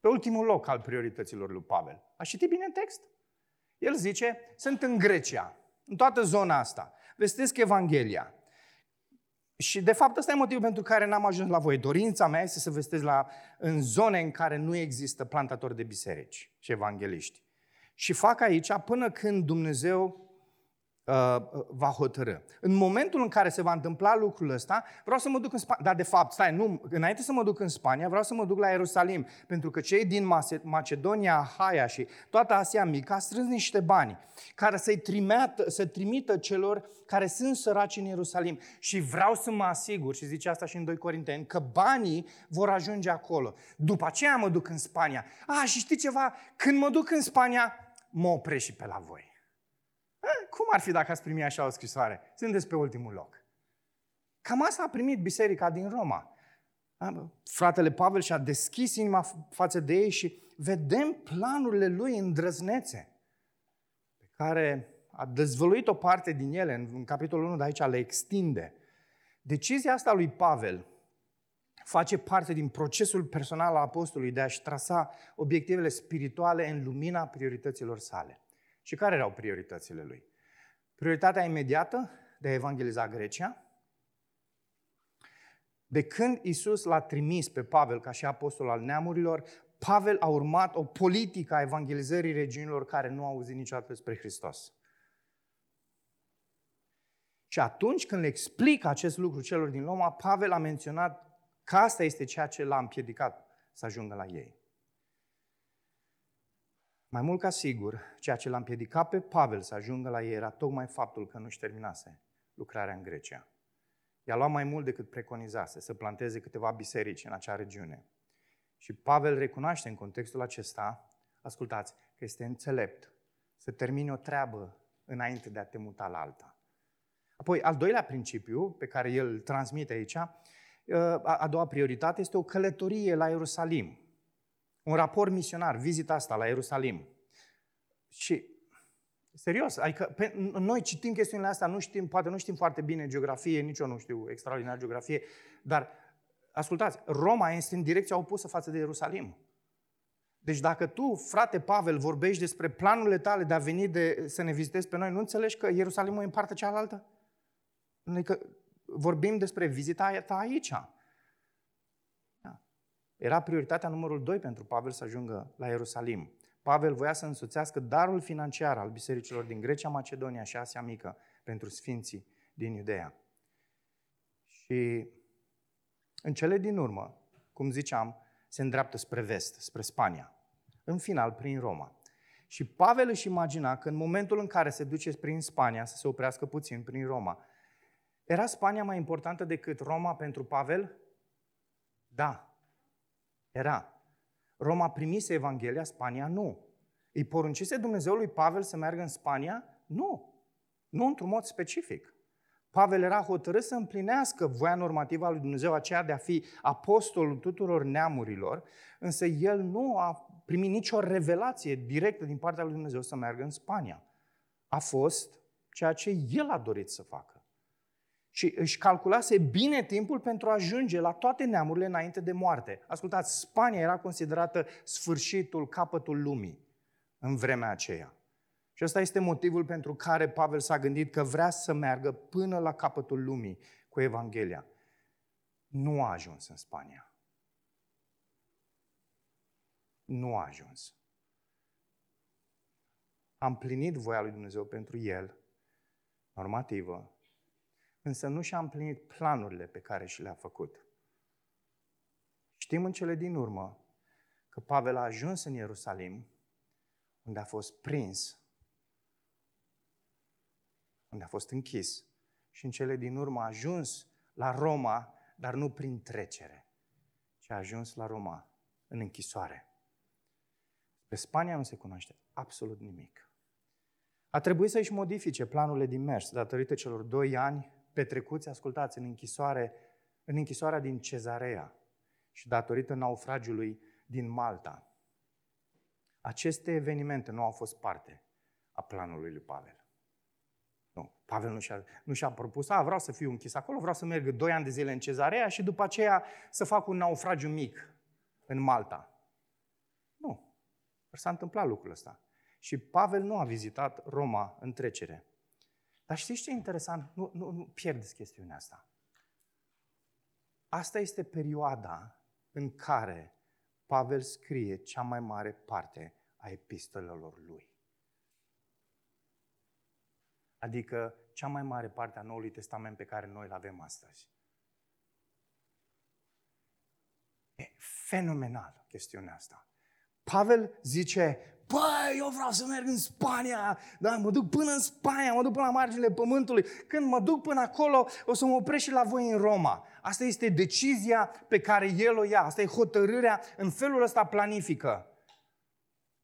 pe ultimul loc al priorităților lui Pavel. A citit bine text? El zice, sunt în Grecia, în toată zona asta. Vestesc Evanghelia. Și de fapt ăsta e motivul pentru care n-am ajuns la voi. Dorința mea este să vestesc la, în zone în care nu există plantatori de biserici și evangeliști. Și fac aici până când Dumnezeu Uh, va hotărâ. În momentul în care se va întâmpla lucrul ăsta, vreau să mă duc în Spania. Dar de fapt, stai, nu, înainte să mă duc în Spania, vreau să mă duc la Ierusalim, pentru că cei din Macedonia, Haia și toată Asia Mică a strâns niște bani care să-i trimită, să trimită celor care sunt săraci în Ierusalim. Și vreau să mă asigur, și zice asta și în 2 Corinteni, că banii vor ajunge acolo. După aceea mă duc în Spania. A, și știi ceva? Când mă duc în Spania, mă opresc și pe la voi. Cum ar fi dacă ați primi așa o scrisoare? Sunteți pe ultimul loc. Cam asta a primit biserica din Roma. Fratele Pavel și-a deschis inima față de ei și vedem planurile lui îndrăznețe, pe care a dezvăluit o parte din ele, în capitolul 1 de aici le extinde. Decizia asta lui Pavel face parte din procesul personal al apostolului de a-și trasa obiectivele spirituale în lumina priorităților sale. Și care erau prioritățile lui? Prioritatea imediată de a evangeliza Grecia. De când Isus l-a trimis pe Pavel ca și apostol al neamurilor, Pavel a urmat o politică a evangelizării regiunilor care nu au auzit niciodată despre Hristos. Și atunci când le explică acest lucru celor din Roma, Pavel a menționat că asta este ceea ce l-a împiedicat să ajungă la ei. Mai mult ca sigur, ceea ce l-a împiedicat pe Pavel să ajungă la ei era tocmai faptul că nu-și terminase lucrarea în Grecia. I-a luat mai mult decât preconizase să planteze câteva biserici în acea regiune. Și Pavel recunoaște în contextul acesta, ascultați, că este înțelept să termine o treabă înainte de a te muta la alta. Apoi, al doilea principiu pe care el îl transmite aici, a doua prioritate, este o călătorie la Ierusalim. Un raport misionar, vizita asta la Ierusalim. Și, serios, adică pe, noi citim chestiunile astea, nu știm, poate nu știm foarte bine geografie, nici eu nu știu extraordinar geografie, dar ascultați, Roma este în direcția opusă față de Ierusalim. Deci dacă tu, frate Pavel, vorbești despre planurile tale de a veni de, să ne vizitezi pe noi, nu înțelegi că Ierusalimul e în partea cealaltă? Adică vorbim despre vizita ta aici. Era prioritatea numărul 2 pentru Pavel să ajungă la Ierusalim. Pavel voia să însuțească darul financiar al bisericilor din Grecia, Macedonia și Asia Mică pentru sfinții din Iudea. Și în cele din urmă, cum ziceam, se îndreaptă spre vest, spre Spania. În final, prin Roma. Și Pavel își imagina că în momentul în care se duce prin Spania, să se oprească puțin prin Roma, Era Spania mai importantă decât Roma pentru Pavel? Da. Era. Roma primise Evanghelia, Spania nu. Îi poruncise Dumnezeu lui Pavel să meargă în Spania? Nu. Nu într-un mod specific. Pavel era hotărât să împlinească voia normativă a lui Dumnezeu, aceea de a fi apostolul tuturor neamurilor, însă el nu a primit nicio revelație directă din partea lui Dumnezeu să meargă în Spania. A fost ceea ce el a dorit să facă. Și își calculase bine timpul pentru a ajunge la toate neamurile înainte de moarte. Ascultați, Spania era considerată sfârșitul, capătul lumii în vremea aceea. Și ăsta este motivul pentru care Pavel s-a gândit că vrea să meargă până la capătul lumii cu Evanghelia. Nu a ajuns în Spania. Nu a ajuns. A împlinit voia lui Dumnezeu pentru el, normativă, însă nu și-a împlinit planurile pe care și le-a făcut. Știm în cele din urmă că Pavel a ajuns în Ierusalim, unde a fost prins unde a fost închis. Și în cele din urmă a ajuns la Roma, dar nu prin trecere, ci a ajuns la Roma în închisoare. Pe Spania nu se cunoaște absolut nimic. A trebuit să-și modifice planurile din mers datorită celor doi ani petrecuți, ascultați, în închisoare, în închisoarea din Cezarea și datorită naufragiului din Malta. Aceste evenimente nu au fost parte a planului lui Pavel. Nu, Pavel nu și-a, nu și-a propus, a, vreau să fiu închis acolo, vreau să merg doi ani de zile în cezarea și după aceea să fac un naufragiu mic în Malta. Nu, s-a întâmplat lucrul ăsta. Și Pavel nu a vizitat Roma în trecere. Dar știți ce e interesant? Nu, nu, nu pierdeți chestiunea asta. Asta este perioada în care Pavel scrie cea mai mare parte a epistolelor lui adică cea mai mare parte a Noului Testament pe care noi îl avem astăzi. E fenomenal chestiunea asta. Pavel zice, băi, eu vreau să merg în Spania, da, mă duc până în Spania, mă duc până la marginile pământului. Când mă duc până acolo, o să mă opresc și la voi în Roma. Asta este decizia pe care el o ia, asta e hotărârea, în felul ăsta planifică.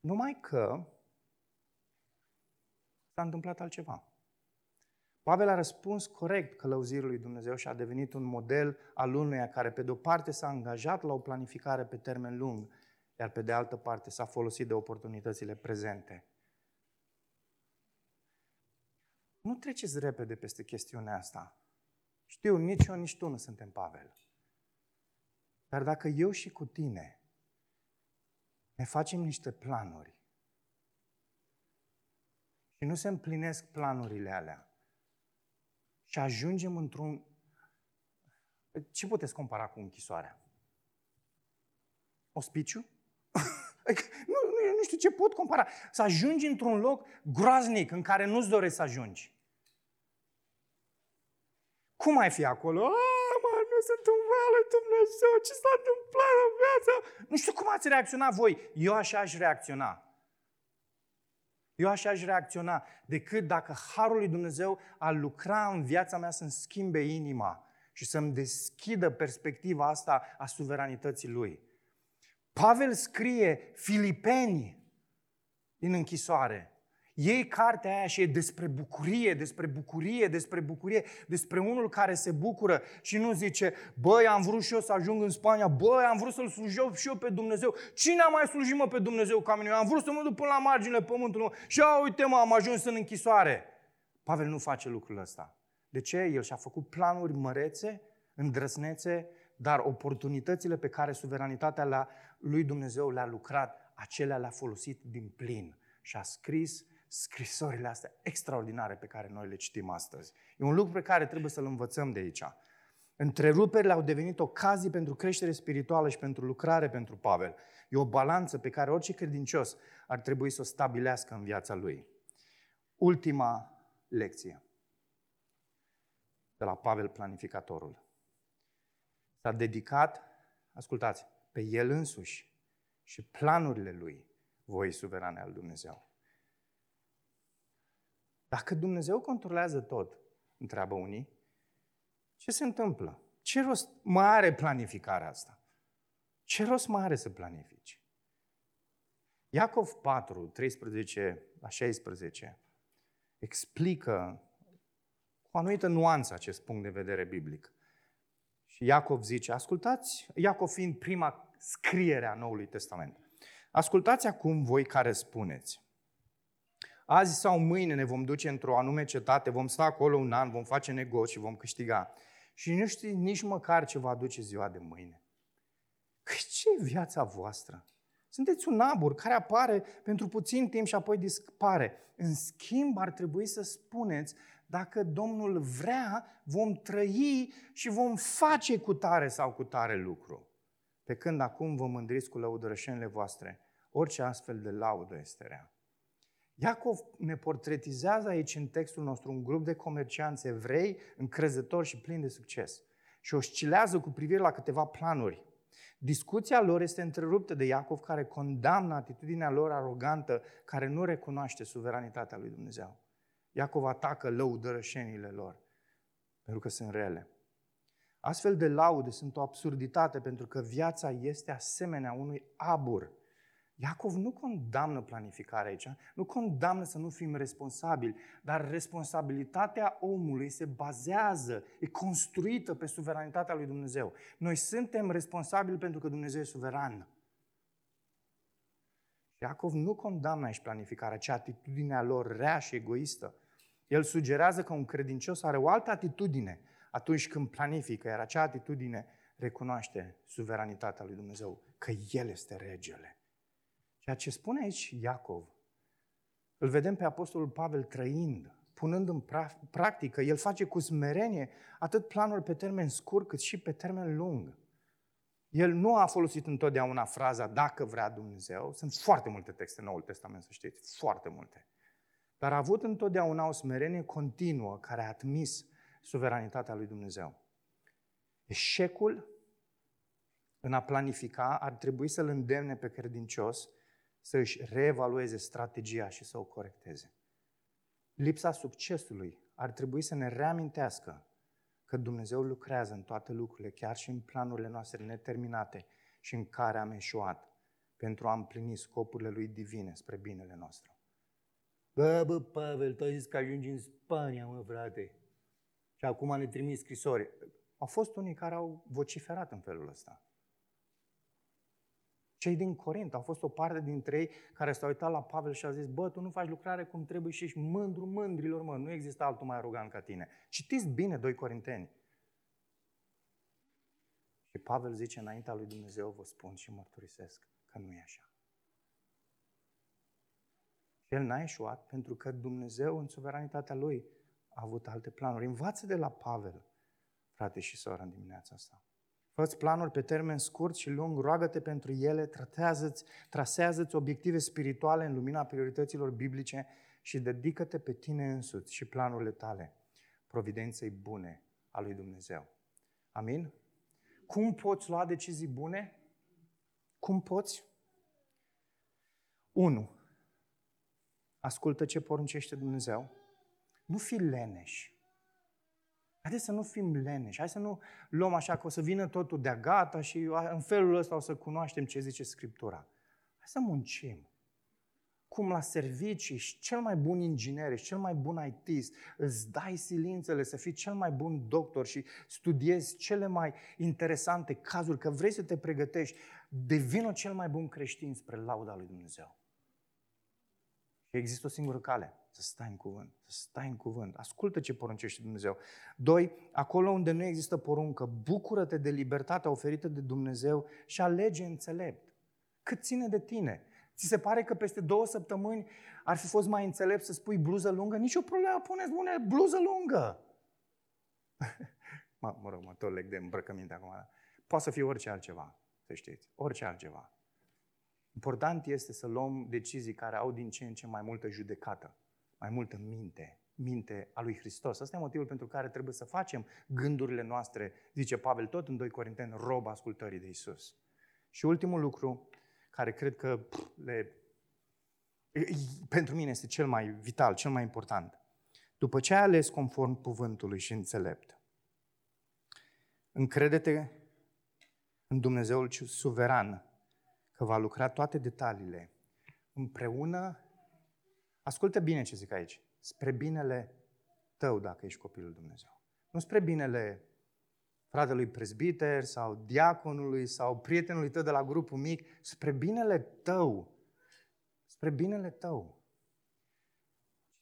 Numai că s-a întâmplat altceva. Pavel a răspuns corect călăuzirii lui Dumnezeu și a devenit un model al unuia care, pe de o parte, s-a angajat la o planificare pe termen lung, iar pe de altă parte s-a folosit de oportunitățile prezente. Nu treceți repede peste chestiunea asta. Știu, nici eu, nici tu nu suntem Pavel. Dar dacă eu și cu tine ne facem niște planuri și nu se împlinesc planurile alea, și ajungem într-un... Ce puteți compara cu închisoarea? Ospiciu? Nu, nu, nu știu ce pot compara. Să ajungi într-un loc groaznic în care nu-ți dorești să ajungi. Cum ai fi acolo? Ah, mă, nu sunt în voia Dumnezeu, ce s-a întâmplat în viața? Nu știu cum ați reacționat voi. Eu așa aș reacționa. Eu așa aș reacționa decât dacă Harul lui Dumnezeu a lucra în viața mea să-mi schimbe inima și să-mi deschidă perspectiva asta a suveranității Lui. Pavel scrie Filipeni din închisoare. Iei cartea aia și e despre bucurie, despre bucurie, despre bucurie, despre unul care se bucură și nu zice, băi, am vrut și eu să ajung în Spania, băi, am vrut să-L slujesc și eu pe Dumnezeu. Cine a mai slujit mă pe Dumnezeu ca mine? Eu am vrut să mă duc până la marginile pământului și a, uite mă, am ajuns în închisoare. Pavel nu face lucrul ăsta. De ce? El și-a făcut planuri mărețe, îndrăsnețe, dar oportunitățile pe care suveranitatea lui Dumnezeu le-a lucrat, acelea le-a folosit din plin și a scris scrisorile astea extraordinare pe care noi le citim astăzi. E un lucru pe care trebuie să-l învățăm de aici. Întreruperile au devenit ocazii pentru creștere spirituală și pentru lucrare pentru Pavel. E o balanță pe care orice credincios ar trebui să o stabilească în viața lui. Ultima lecție de la Pavel Planificatorul. S-a dedicat, ascultați, pe el însuși și planurile lui voi suverane al Dumnezeu. Dacă Dumnezeu controlează tot, întreabă unii, Ce se întâmplă? Ce rost mai are planificarea asta? Ce rost mai are să planifici? Iacov 4, 13 la 16 explică cu o anumită nuanță acest punct de vedere biblic. Și Iacov zice, ascultați, Iacov fiind prima scriere a Noului Testament, ascultați acum voi care spuneți, azi sau mâine ne vom duce într-o anume cetate, vom sta acolo un an, vom face negocii și vom câștiga. Și nu știți nici măcar ce va aduce ziua de mâine. Păi ce e viața voastră? Sunteți un abur care apare pentru puțin timp și apoi dispare. În schimb, ar trebui să spuneți, dacă Domnul vrea, vom trăi și vom face cu tare sau cu tare lucru. Pe când acum vă mândriți cu lăudărășenile voastre, orice astfel de laudă este rea. Iacov ne portretizează aici în textul nostru un grup de comercianți evrei, încrezători și plini de succes. Și oscilează cu privire la câteva planuri. Discuția lor este întreruptă de Iacov, care condamnă atitudinea lor arogantă, care nu recunoaște suveranitatea lui Dumnezeu. Iacov atacă lăudărășenile lor, pentru că sunt rele. Astfel de laude sunt o absurditate, pentru că viața este asemenea unui abur. Iacov nu condamnă planificarea aici, nu condamnă să nu fim responsabili, dar responsabilitatea omului se bazează, e construită pe suveranitatea lui Dumnezeu. Noi suntem responsabili pentru că Dumnezeu e suveran. Iacov nu condamnă aici planificarea, ci atitudinea lor rea și egoistă. El sugerează că un credincios are o altă atitudine atunci când planifică, iar acea atitudine recunoaște suveranitatea lui Dumnezeu, că El este regele. Ceea ce spune aici Iacov, îl vedem pe Apostolul Pavel trăind, punând în practică, el face cu smerenie atât planul pe termen scurt cât și pe termen lung. El nu a folosit întotdeauna fraza dacă vrea Dumnezeu. Sunt foarte multe texte în Noul Testament, să știți, foarte multe. Dar a avut întotdeauna o smerenie continuă care a admis suveranitatea lui Dumnezeu. Eșecul în a planifica ar trebui să-l îndemne pe credincios să își reevalueze strategia și să o corecteze. Lipsa succesului ar trebui să ne reamintească că Dumnezeu lucrează în toate lucrurile, chiar și în planurile noastre neterminate și în care am eșuat, pentru a împlini scopurile Lui divine spre binele nostru. Bă, bă, Pavel, tu ai zis că ajungi în Spania, mă, frate. Și acum ne trimis scrisori. Au fost unii care au vociferat în felul ăsta. Cei din Corint, au fost o parte dintre ei care s-au uitat la Pavel și au zis, bă, tu nu faci lucrare cum trebuie și ești mândru mândrilor, mă, nu există altul mai arogant ca tine. Citiți bine doi Corinteni. Și Pavel zice, înaintea lui Dumnezeu vă spun și mărturisesc că nu e așa. Și el n-a ieșuat pentru că Dumnezeu, în suveranitatea lui, a avut alte planuri. Învață de la Pavel, frate și soră, în dimineața asta. Fă-ți planuri pe termen scurt și lung, roagă-te pentru ele, tratează-ți, trasează-ți obiective spirituale în lumina priorităților biblice și dedică-te pe tine însuți și planurile tale, providenței bune a lui Dumnezeu. Amin? Cum poți lua decizii bune? Cum poți? 1. Ascultă ce poruncește Dumnezeu. Nu fi leneș. Haideți să nu fim leneși, hai să nu luăm așa că o să vină totul de gata și în felul ăsta o să cunoaștem ce zice Scriptura. Hai să muncim. Cum la servicii ești cel mai bun inginer, ești cel mai bun ITist, îți dai silințele să fii cel mai bun doctor și studiezi cele mai interesante cazuri, că vrei să te pregătești, devină cel mai bun creștin spre lauda lui Dumnezeu. Și există o singură cale, să stai în cuvânt, să stai în cuvânt. Ascultă ce poruncește Dumnezeu. Doi, acolo unde nu există poruncă, bucură-te de libertatea oferită de Dumnezeu și alege înțelept. Cât ține de tine. Ți se pare că peste două săptămâni ar fi fost mai înțelept să spui bluză lungă? Nici o problemă, puneți bune bluză lungă. [LAUGHS] mă, mă rog, mă tot leg de îmbrăcăminte acum. Poate să fie orice altceva, să știți, orice altceva. Important este să luăm decizii care au din ce în ce mai multă judecată, mai multă minte, minte a lui Hristos. Asta e motivul pentru care trebuie să facem gândurile noastre, zice Pavel tot în 2 Corinteni, rob ascultării de Isus. Și ultimul lucru, care cred că le, pentru mine este cel mai vital, cel mai important. După ce ai ales conform cuvântului și înțelept, Încredete în Dumnezeul suveran că va lucra toate detaliile împreună. Ascultă bine ce zic aici. Spre binele tău dacă ești copilul Dumnezeu. Nu spre binele fratelui prezbiter sau diaconului sau prietenului tău de la grupul mic, spre binele tău. Spre binele tău.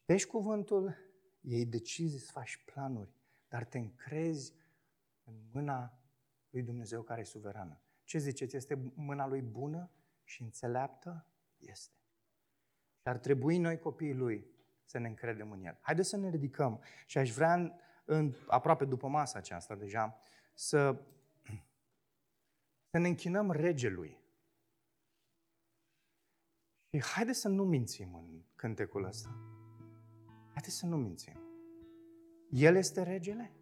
Citești cuvântul, iei decizii, să faci planuri, dar te încrezi în mâna lui Dumnezeu care e suverană. Ce ziceți? Este mâna lui bună și înțeleaptă? Este. Și ar trebui noi copiii lui să ne încredem în el. Haideți să ne ridicăm și aș vrea în, în, aproape după masa aceasta deja să, să ne închinăm regelui. Și haideți să nu mințim în cântecul ăsta. Haideți să nu mințim. El este regele?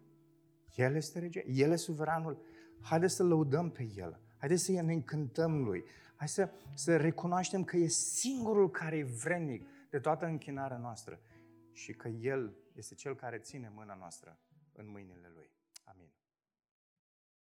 El este regele? El este suveranul? Haideți să lăudăm pe El. Haideți să ne încântăm Lui. Hai să, să recunoaștem că e singurul care e vrednic de toată închinarea noastră și că El este Cel care ține mâna noastră în mâinile Lui. Amin.